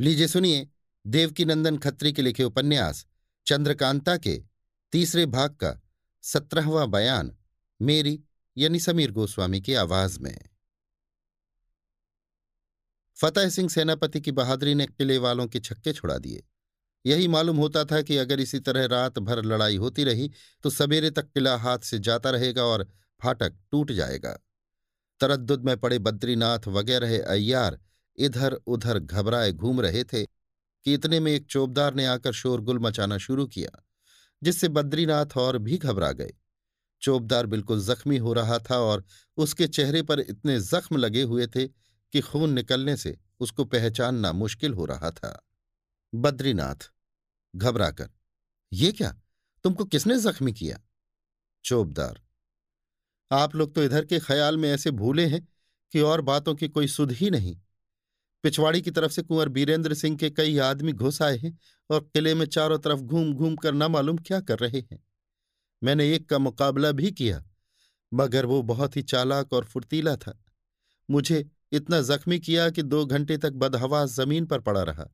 लीजिए सुनिए देवकीनंदन खत्री के लिखे उपन्यास, चंद्रकांता के तीसरे भाग का सत्रहवां बयान, मेरी यानी समीर गोस्वामी की आवाज़ में। फतेह सिंह सेनापति की बहादुरी ने किले वालों के छक्के छुड़ा दिए। यही मालूम होता था कि अगर इसी तरह रात भर लड़ाई होती रही तो सवेरे तक किला हाथ से जाता रहेगा और फाटक टूट जाएगा। तरद्दुद में पड़े बद्रीनाथ वगैरह अय्यार इधर उधर घबराए घूम रहे थे कि इतने में एक चौबदार ने आकर शोरगुल मचाना शुरू किया, जिससे बद्रीनाथ और भी घबरा गए। चौबदार बिल्कुल जख्मी हो रहा था और उसके चेहरे पर इतने जख्म लगे हुए थे कि खून निकलने से उसको पहचानना मुश्किल हो रहा था। बद्रीनाथ, घबराकर, ये क्या? तुमको किसने जख्मी किया? चौबदार आप लोग तो इधर के ख्याल में ऐसे भूले हैं कि और बातों की कोई सुध ही नहीं। पिछवाड़ी की तरफ़ से कुंवर बीरेंद्र सिंह के कई आदमी घुस आए हैं और किले में चारों तरफ़ घूम घूम कर न मालूम क्या कर रहे हैं। मैंने एक का मुकाबला भी किया, मगर वो बहुत ही चालाक और फुर्तीला था। मुझे इतना जख्मी किया कि दो घंटे तक बदहवास ज़मीन पर पड़ा रहा।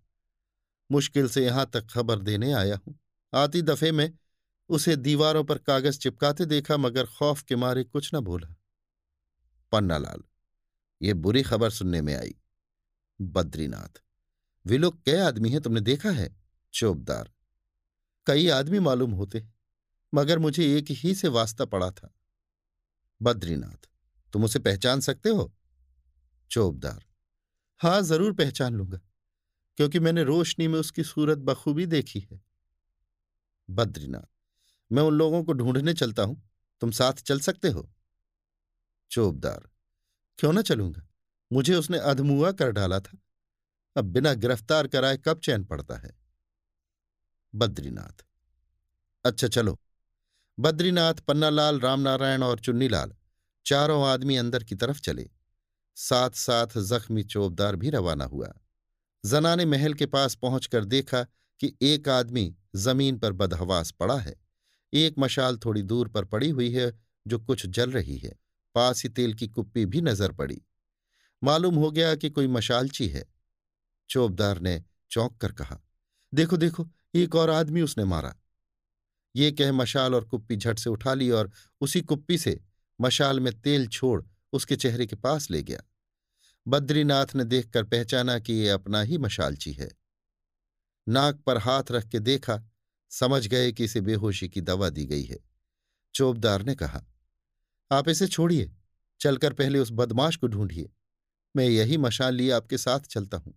मुश्किल से यहाँ तक खबर देने आया हूँ। आती दफे में उसे दीवारों पर कागज़ चिपकाते देखा, मगर खौफ के मारे कुछ न बोला। पन्नालाल, ये बुरी खबर सुनने में आई। बद्रीनाथ। वे लोग कै आदमी हैं, तुमने देखा है? चौबदार। कई आदमी मालूम होते, मगर मुझे एक ही से वास्ता पड़ा था। बद्रीनाथ, तुम उसे पहचान सकते हो? चौबदार। हाँ, ज़रूर पहचान लूँगा, क्योंकि मैंने रोशनी में उसकी सूरत बखूबी देखी है। बद्रीनाथ, मैं उन लोगों को ढूँढने चलता हूँ। तुम साथ चल सकते हो? चौबदार। क्यों ना चलूँगा? मुझे उसने अधमुआ कर डाला था। अब बिना गिरफ़्तार कराए कब चैन पड़ता है? बद्रीनाथ। अच्छा चलो। बद्रीनाथ, पन्नालाल, रामनारायण और चुन्नीलाल चारों आदमी अंदर की तरफ़ चले। साथ साथ जख्मी चोबदार भी रवाना हुआ। जना ने महल के पास पहुंचकर देखा कि एक आदमी ज़मीन पर बदहवास पड़ा है। एक मशाल थोड़ी दूर पर पड़ी हुई है, जो कुछ जल रही है। पास ही तेल की कुप्पी भी नज़र पड़ी। मालूम हो गया कि कोई मशालची है। चोबदार ने चौंक कर कहा, देखो देखो, एक और आदमी उसने मारा। ये कह मशाल और कुप्पी झट से उठा ली और उसी कुप्पी से मशाल में तेल छोड़ उसके चेहरे के पास ले गया। बद्रीनाथ ने देखकर पहचाना कि ये अपना ही मशालची है। नाक पर हाथ रख के देखा, समझ गए कि इसे बेहोशी की दवा दी गई है। चोबदार ने कहा, आप इसे छोड़िए, चलकर पहले उस बदमाश को ढूंढिए। मैं यही मशाल लिए आपके साथ चलता हूँ।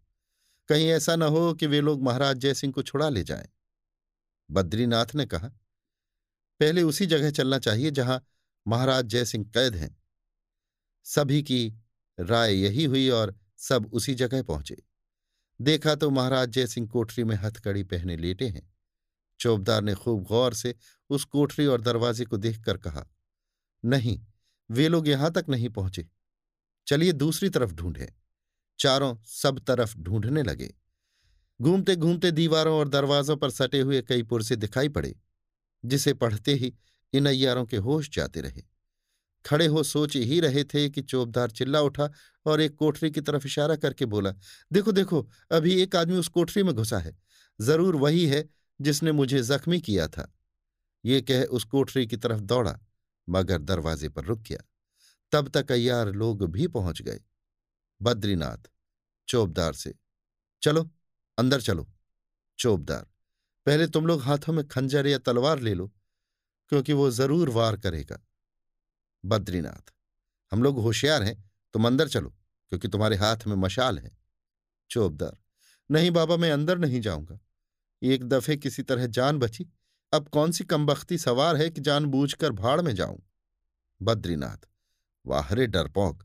कहीं ऐसा न हो कि वे लोग महाराज जयसिंह को छुड़ा ले जाएँ। बद्रीनाथ ने कहा, पहले उसी जगह चलना चाहिए जहाँ महाराज जयसिंह कैद हैं। सभी की राय यही हुई और सब उसी जगह पहुँचे। देखा तो महाराज जयसिंह कोठरी में हथकड़ी पहने लेटे हैं। चौबदार ने खूब गौर से उस कोठरी और दरवाजे को देखकर कहा, नहीं, वे लोग यहाँ तक नहीं पहुँचे। चलिए दूसरी तरफ़ ढूंढे। चारों सब तरफ़ ढूँढने लगे। घूमते घूमते दीवारों और दरवाजों पर सटे हुए कई पुरसे दिखाई पड़े, जिसे पढ़ते ही इन अय्यारों के होश जाते रहे। खड़े हो सोच ही रहे थे कि चौबदार चिल्ला उठा और एक कोठरी की तरफ़ इशारा करके बोला, देखो देखो, अभी एक आदमी उस कोठरी में घुसा है। ज़रूर वही है जिसने मुझे जख्मी किया था। ये कह उस कोठरी की तरफ़ दौड़ा, मगर दरवाजे पर रुक गया। तब तक अय्यार लोग भी पहुँच गए। बद्रीनाथ चोबदार से, चलो, अंदर चलो। चोबदार पहले तुम लोग हाथों में खंजर या तलवार ले लो, क्योंकि वो ज़रूर वार करेगा। बद्रीनाथ, हम लोग होशियार हैं, तुम अंदर चलो, क्योंकि तुम्हारे हाथ में मशाल है। चोबदार नहीं बाबा, मैं अंदर नहीं जाऊँगा। एक दफे किसी तरह जान बची। अब कौन सी कमबख्ती सवार है कि जान बूझकर भाड़ में जाऊँ? बद्रीनाथ वाहरे डरपोक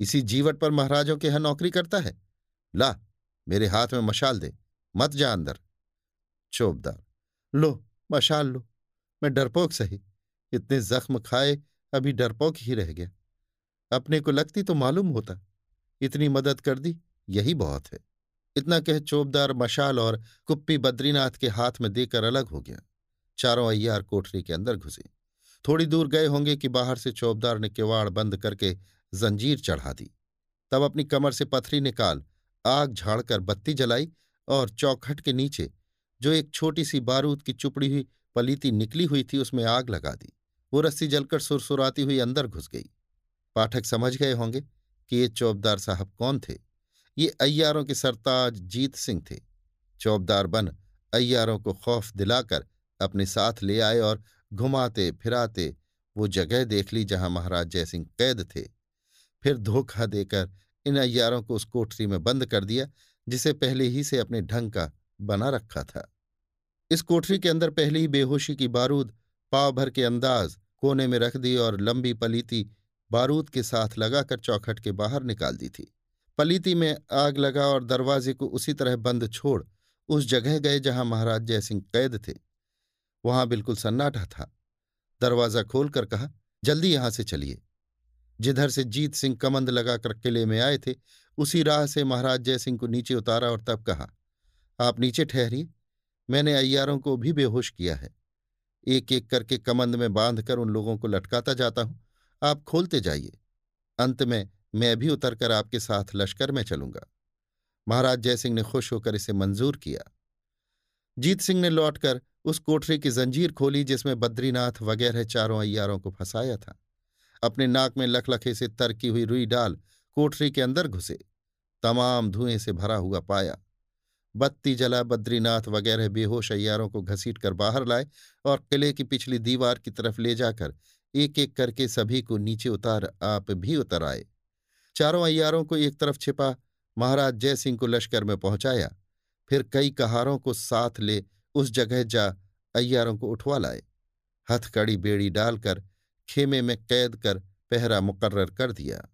इसी जीवट पर महाराजों के यहाँ नौकरी करता है? ला, मेरे हाथ में मशाल दे, मत जा अंदर। चोबदार लो, मशाल लो, मैं डरपोक सही। इतने जख्म खाए, अभी डरपोक ही रह गया। अपने को लगती तो मालूम होता। इतनी मदद कर दी, यही बहुत है। इतना कह चोबदार मशाल और कुप्पी बद्रीनाथ के हाथ में देकर अलग हो गया। चारों अय्यार कोठरी के अंदर घुसे। थोड़ी दूर गए होंगे कि बाहर से चौबदार ने किवाड़ बंद करके जंजीर चढ़ा दी। तब अपनी कमर से पथरी निकाल आग झाड़कर बत्ती जलाई और चौखट के नीचे, जो एक छोटी सी बारूद की चुपड़ी हुई पलीती निकली हुई थी, उसमें आग लगा दी। वो रस्सी जलकर सुरसुराती हुई अंदर घुस गई। पाठक समझ गए होंगे कि ये चौबदार साहब कौन थे? ये अय्यारों के सरताज जीत सिंह थे। चौबदार बन अय्यारों को खौफ दिलाकर अपने साथ ले आए और घुमाते, फिराते, वो जगह देख ली जहाँ महाराज जयसिंह कैद थे। फिर धोखा देकर इन अय्यारों को उस कोठरी में बंद कर दिया, जिसे पहले ही से अपने ढंग का बना रखा था। इस कोठरी के अंदर पहले ही बेहोशी की बारूद पाव भर के अंदाज कोने में रख दी और लंबी पलीती बारूद के साथ लगाकर चौखट के बाहर निकाल दी थी। पलीती में आग लगा और दरवाजे को उसी तरह बंद छोड़ उस जगह गए जहाँ महाराज जयसिंह कैद थे। वहाँ बिल्कुल सन्नाटा था। दरवाज़ा खोलकर कहा, जल्दी यहाँ से चलिए। जिधर से जीत सिंह कमंद लगाकर किले में आए थे, उसी राह से महाराज जयसिंह को नीचे उतारा और तब कहा, आप नीचे ठहरिए, मैंने अय्यारों को भी बेहोश किया है। एक एक करके कमंद में बांधकर उन लोगों को लटकाता जाता हूँ। आप खोलते जाइए। अंत में मैं भी उतरकर आपके साथ लश्कर में चलूँगा। महाराज जयसिंह ने खुश होकर इसे मंजूर किया। जीत सिंह ने लौटकर उस कोठरी की जंजीर खोली जिसमें बद्रीनाथ वगैरह चारों अय्यारों को फंसाया था। अपने नाक में लखलखे से तरकी हुई रुई डाल कोठरी के अंदर घुसे। तमाम धुएँ से भरा हुआ पाया। बत्ती जला बद्रीनाथ वगैरह बेहोश अय्यारों को घसीट कर बाहर लाए और किले की पिछली दीवार की तरफ़ ले जाकर एक एक करके सभी को नीचे उतार आप भी उतर आए। चारों अयारों को एक तरफ़ छिपा, महाराज जयसिंह को लश्कर में पहुँचाया। फिर कई कहारों को साथ ले उस जगह जा अय्यारों को उठवा लाए। हथकड़ी बेड़ी डालकर, खेमे में कैद कर पहरा मुकर्र कर दिया।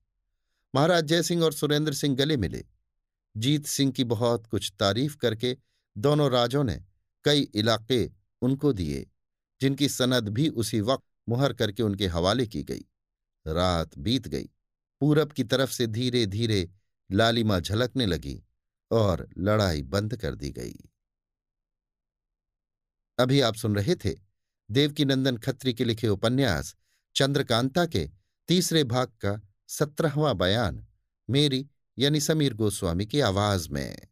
महाराज जयसिंह और सुरेंद्र सिंह गले मिले। जीत सिंह की बहुत कुछ तारीफ़ करके दोनों राजों ने कई इलाके उनको दिए, जिनकी सनद भी उसी वक्त मुहर करके उनके हवाले की गई। रात बीत गई। पूरब की तरफ़ से धीरे धीरे लालिमा झलकने लगी और लड़ाई बंद कर दी गई। अभी आप सुन रहे थे देवकीनंदन खत्री के लिखे उपन्यास चंद्रकांता के तीसरे भाग का सत्रहवां बयान, मेरी यानी समीर गोस्वामी की आवाज़ में।